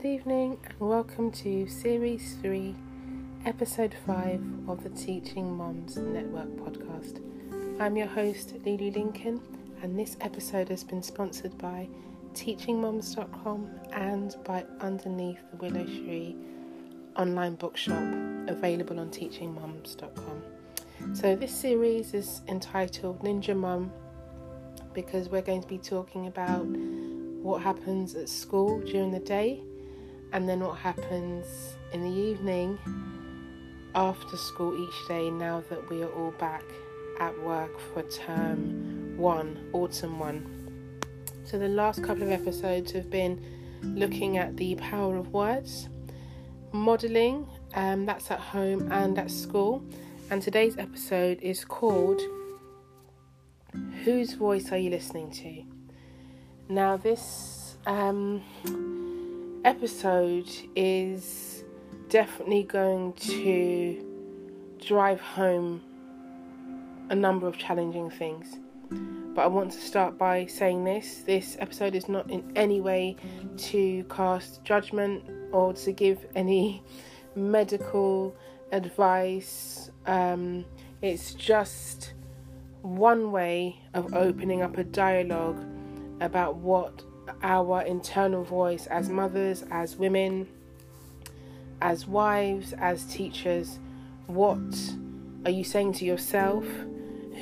Good evening, and welcome to Series 3, Episode 5 of the Teaching Mums Network podcast. I'm your host, Lily Lincoln, and this episode has been sponsored by teachingmums.com and by Underneath the Willow Tree online bookshop available on teachingmums.com. So, this series is entitled Ninja Mum because we're going to be talking about what happens at school during the day and then what happens in the evening after school each day now that we are all back at work for term one, autumn one. So, the last couple of episodes have been looking at the power of words, modelling, um, that's at home and at school, and today's episode is called Whose Voice Are You Listening to? Now, this um, episode is definitely going to drive home a number of challenging things. But I want to start by saying this this episode is not in any way to cast judgment or to give any medical advice. Um, it's just one way of opening up a dialogue about what our internal voice as mothers, as women, as wives, as teachers, what are you saying to yourself?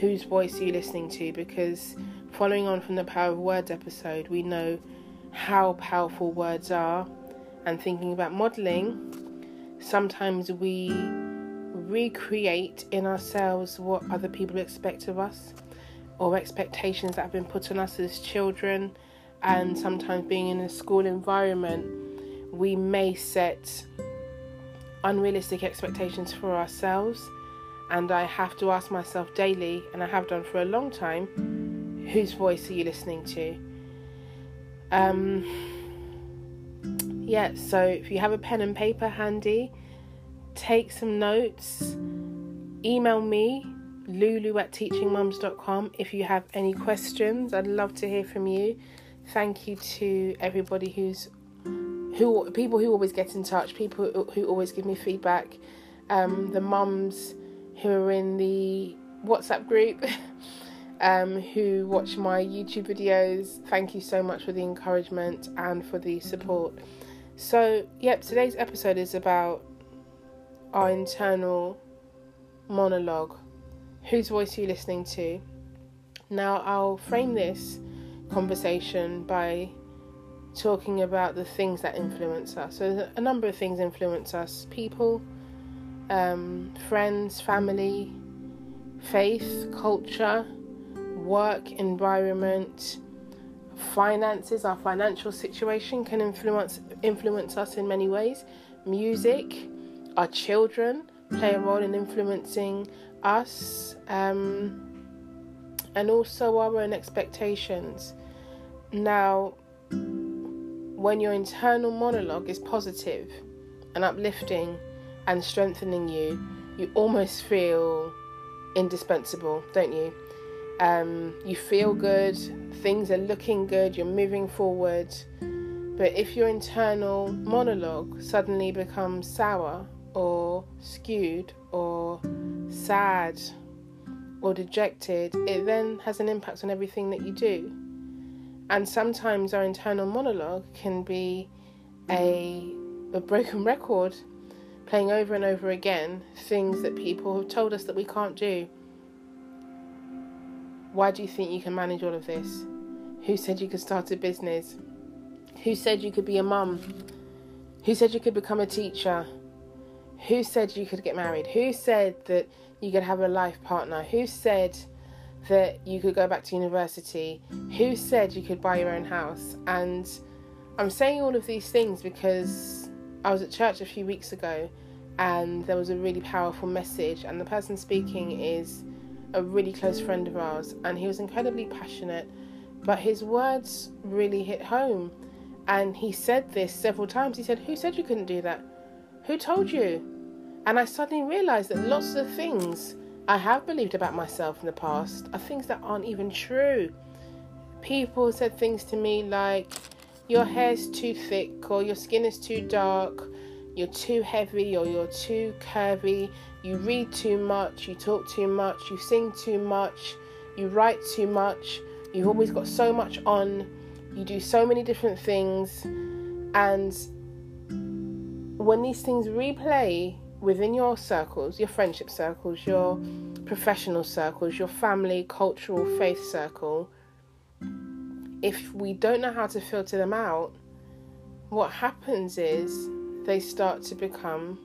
Whose voice are you listening to? Because following on from the Power of Words episode, we know how powerful words are, and thinking about modeling, sometimes we recreate in ourselves what other people expect of us or expectations that have been put on us as children, and sometimes being in a school environment, we may set unrealistic expectations for ourselves. And I have to ask myself daily, and I have done for a long time, whose voice are you listening to? Um, yeah, so if you have a pen and paper handy, take some notes, email me lulu at teachingmums.com if you have any questions. I'd love to hear from you. Thank you to everybody who's who people who always get in touch, people who always give me feedback, um, the mums who are in the WhatsApp group, um, who watch my YouTube videos. Thank you so much for the encouragement and for the support. So, yep, today's episode is about our internal monologue whose voice are you listening to? Now, I'll frame this conversation by talking about the things that influence us. So, a number of things influence us people, um, friends, family, faith, culture, work, environment, finances, our financial situation can influence influence us in many ways. Music, our children play a role in influencing us um, and also our own expectations. Now, when your internal monologue is positive and uplifting and strengthening you, you almost feel indispensable, don't you? Um, you feel good, things are looking good, you're moving forward. But if your internal monologue suddenly becomes sour or skewed or sad or dejected, it then has an impact on everything that you do. And sometimes our internal monologue can be a, a broken record playing over and over again things that people have told us that we can't do. Why do you think you can manage all of this? Who said you could start a business? Who said you could be a mum? Who said you could become a teacher? Who said you could get married? Who said that you could have a life partner? Who said that you could go back to university? Who said you could buy your own house? And I'm saying all of these things because I was at church a few weeks ago and there was a really powerful message, and the person speaking is a really close friend of ours, and he was incredibly passionate, but his words really hit home. And he said this several times. He said, Who said you couldn't do that? Who told you? And I suddenly realized that lots of things I have believed about myself in the past are things that aren't even true. People said things to me like, your hair's too thick, or your skin is too dark, you're too heavy, or you're too curvy, you read too much, you talk too much, you sing too much, you write too much, you've always got so much on, you do so many different things, and when these things replay within your circles, your friendship circles, your professional circles, your family, cultural, faith circle, if we don't know how to filter them out, what happens is they start to become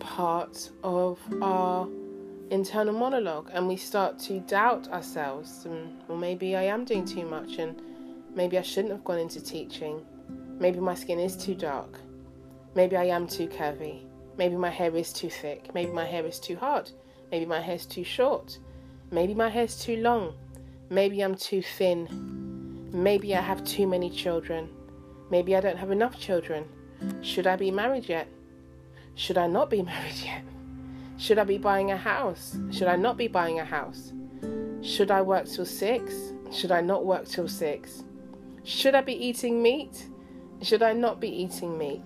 part of our internal monologue and we start to doubt ourselves and well maybe I am doing too much and maybe I shouldn't have gone into teaching. Maybe my skin is too dark maybe I am too curvy maybe my hair is too thick maybe my hair is too hard maybe my hair is too short maybe my hair is too long maybe I'm too thin maybe I have too many children maybe I don't have enough children should I be married yet should I not be married yet? Should I be buying a house? Should I not be buying a house? Should I work till six? Should I not work till six? Should I be eating meat? Should I not be eating meat?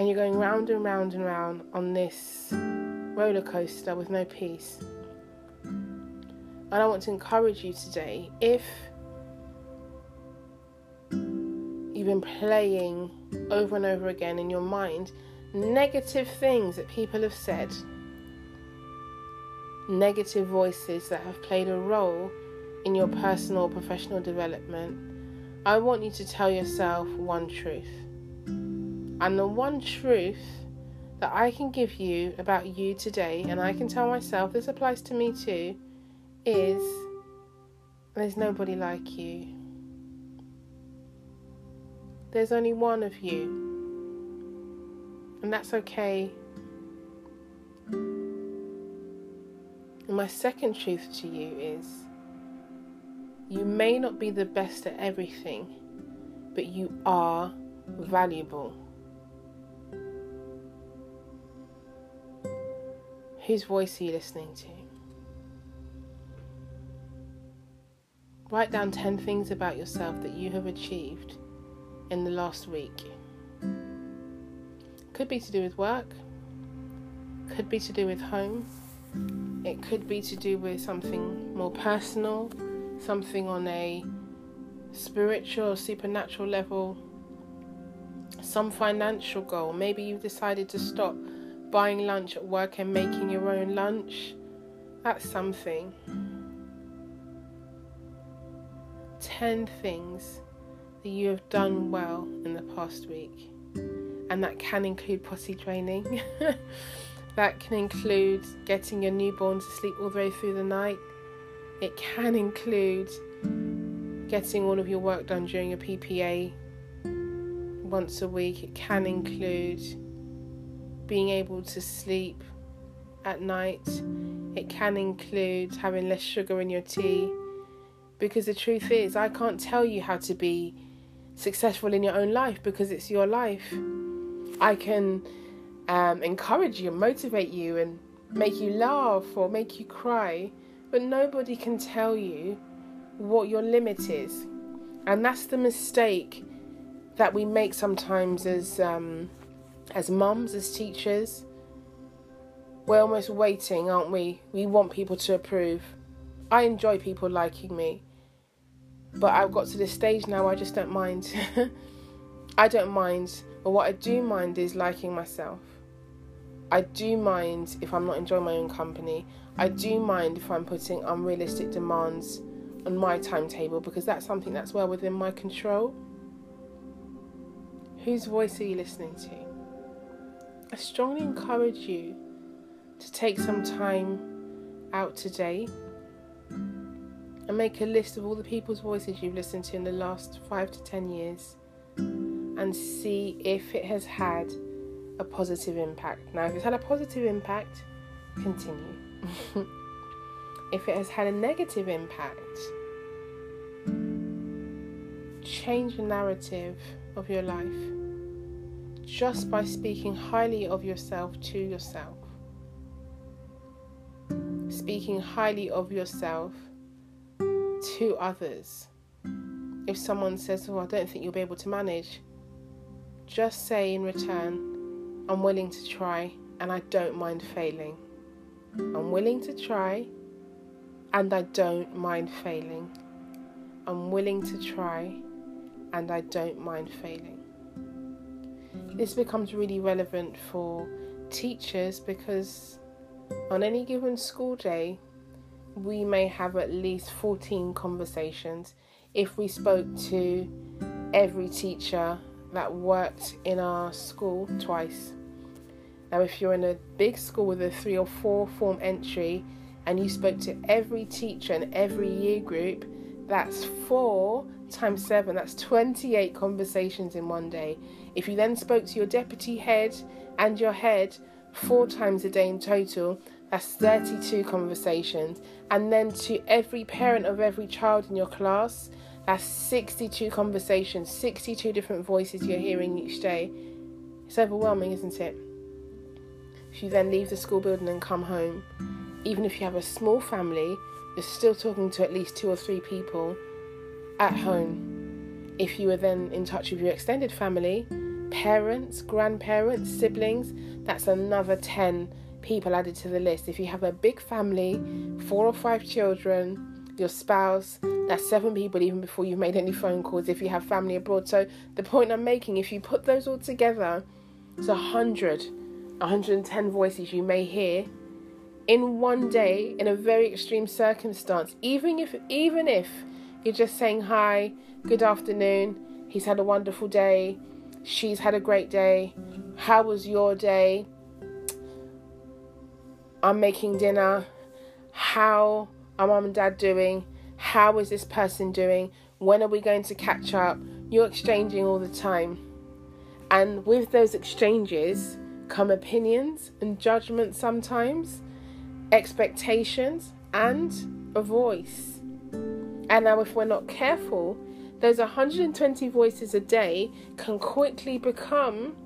And you're going round and round and round on this roller coaster with no peace. And I want to encourage you today if you've been playing over and over again in your mind negative things that people have said, negative voices that have played a role in your personal professional development, I want you to tell yourself one truth. And the one truth that I can give you about you today, and I can tell myself this applies to me too, is there's nobody like you. There's only one of you. And that's okay. And my second truth to you is you may not be the best at everything, but you are valuable. Whose voice are you listening to? Write down 10 things about yourself that you have achieved in the last week. Could be to do with work, could be to do with home, it could be to do with something more personal, something on a spiritual supernatural level, some financial goal. Maybe you've decided to stop buying lunch at work and making your own lunch. That's something. 10 things that you have done well in the past week. And that can include potty training. that can include getting your newborn to sleep all the way through the night. It can include getting all of your work done during your PPA once a week. It can include being able to sleep at night. It can include having less sugar in your tea. Because the truth is, I can't tell you how to be successful in your own life because it's your life. I can um, encourage you, motivate you, and make you laugh or make you cry, but nobody can tell you what your limit is. And that's the mistake that we make sometimes as um, as mums, as teachers. We're almost waiting, aren't we? We want people to approve. I enjoy people liking me. But I've got to this stage now I just don't mind. I don't mind, but what I do mind is liking myself. I do mind if I'm not enjoying my own company. I do mind if I'm putting unrealistic demands on my timetable because that's something that's well within my control. Whose voice are you listening to? I strongly encourage you to take some time out today and make a list of all the people's voices you've listened to in the last five to ten years and see if it has had a positive impact. Now, if it's had a positive impact, continue. if it has had a negative impact, change the narrative of your life just by speaking highly of yourself to yourself. Speaking highly of yourself to others if someone says, Oh, I don't think you'll be able to manage, just say in return, I'm willing to try and I don't mind failing. I'm willing to try and I don't mind failing. I'm willing to try and I don't mind failing. This becomes really relevant for teachers because on any given school day, we may have at least 14 conversations if we spoke to every teacher that worked in our school twice. Now, if you're in a big school with a three or four form entry and you spoke to every teacher and every year group, that's four times seven, that's 28 conversations in one day. If you then spoke to your deputy head and your head four times a day in total, that's 32 conversations. And then to every parent of every child in your class, that's 62 conversations, 62 different voices you're hearing each day. It's overwhelming, isn't it? If you then leave the school building and come home, even if you have a small family, you're still talking to at least two or three people at mm. home. If you are then in touch with your extended family, parents, grandparents, siblings, that's another 10 people added to the list. If you have a big family, four or five children, your spouse, that's seven people even before you've made any phone calls if you have family abroad. So the point I'm making, if you put those all together, it's a hundred, 110 voices you may hear in one day in a very extreme circumstance. Even if even if you're just saying hi, good afternoon, he's had a wonderful day, she's had a great day, how was your day? I'm making dinner. How are mum and dad doing? How is this person doing? When are we going to catch up? You're exchanging all the time. And with those exchanges come opinions and judgments sometimes, expectations, and a voice. And now, if we're not careful, those 120 voices a day can quickly become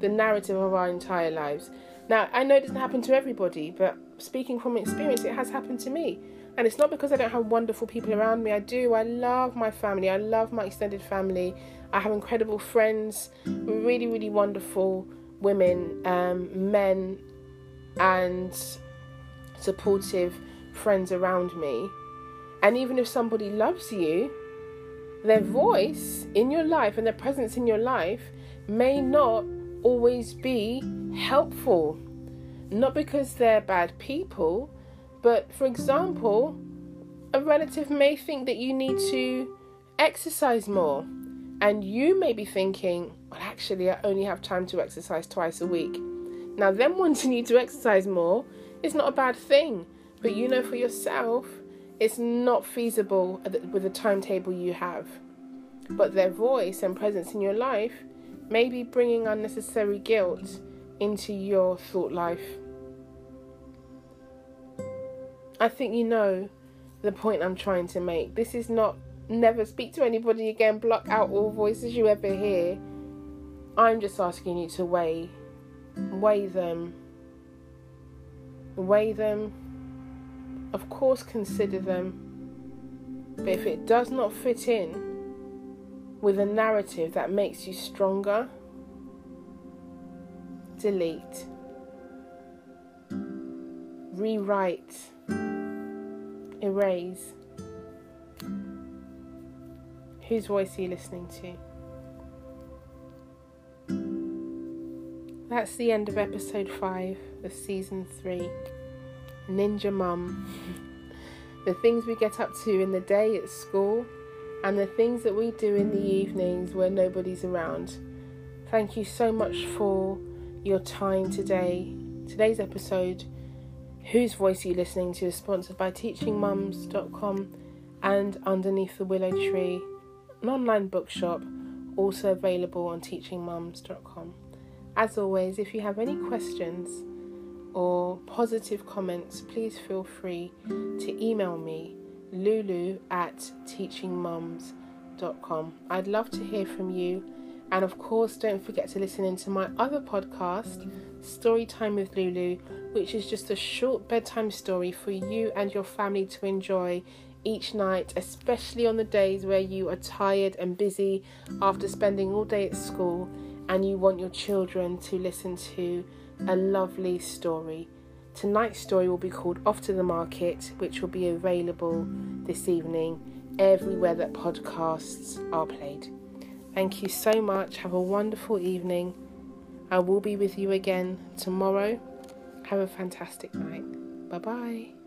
the narrative of our entire lives. Now, I know it doesn't happen to everybody, but speaking from experience, it has happened to me. And it's not because I don't have wonderful people around me. I do. I love my family. I love my extended family. I have incredible friends, really, really wonderful women, um, men, and supportive friends around me. And even if somebody loves you, their voice in your life and their presence in your life may not always be helpful. Not because they're bad people, but for example, a relative may think that you need to exercise more. And you may be thinking, well, actually, I only have time to exercise twice a week. Now, them wanting you to exercise more is not a bad thing, but you know for yourself, it's not feasible with the timetable you have. But their voice and presence in your life may be bringing unnecessary guilt into your thought life. I think you know the point I'm trying to make. This is not never speak to anybody again, block out all voices you ever hear. I'm just asking you to weigh weigh them. Weigh them. Of course consider them. But if it does not fit in with a narrative that makes you stronger, delete, rewrite, erase. Whose voice are you listening to? That's the end of episode 5 of season 3 Ninja Mum. the things we get up to in the day at school and the things that we do in the evenings when nobody's around. Thank you so much for your time today. Today's episode, Whose Voice Are You Listening to, is sponsored by teachingmums.com and Underneath the Willow Tree, an online bookshop also available on teachingmums.com. As always, if you have any questions or positive comments, please feel free to email me lulu at teachingmums.com. I'd love to hear from you. And of course, don't forget to listen into my other podcast, Storytime with Lulu, which is just a short bedtime story for you and your family to enjoy each night, especially on the days where you are tired and busy after spending all day at school and you want your children to listen to a lovely story. Tonight's story will be called Off to the Market, which will be available this evening everywhere that podcasts are played. Thank you so much. Have a wonderful evening. I will be with you again tomorrow. Have a fantastic night. Bye bye.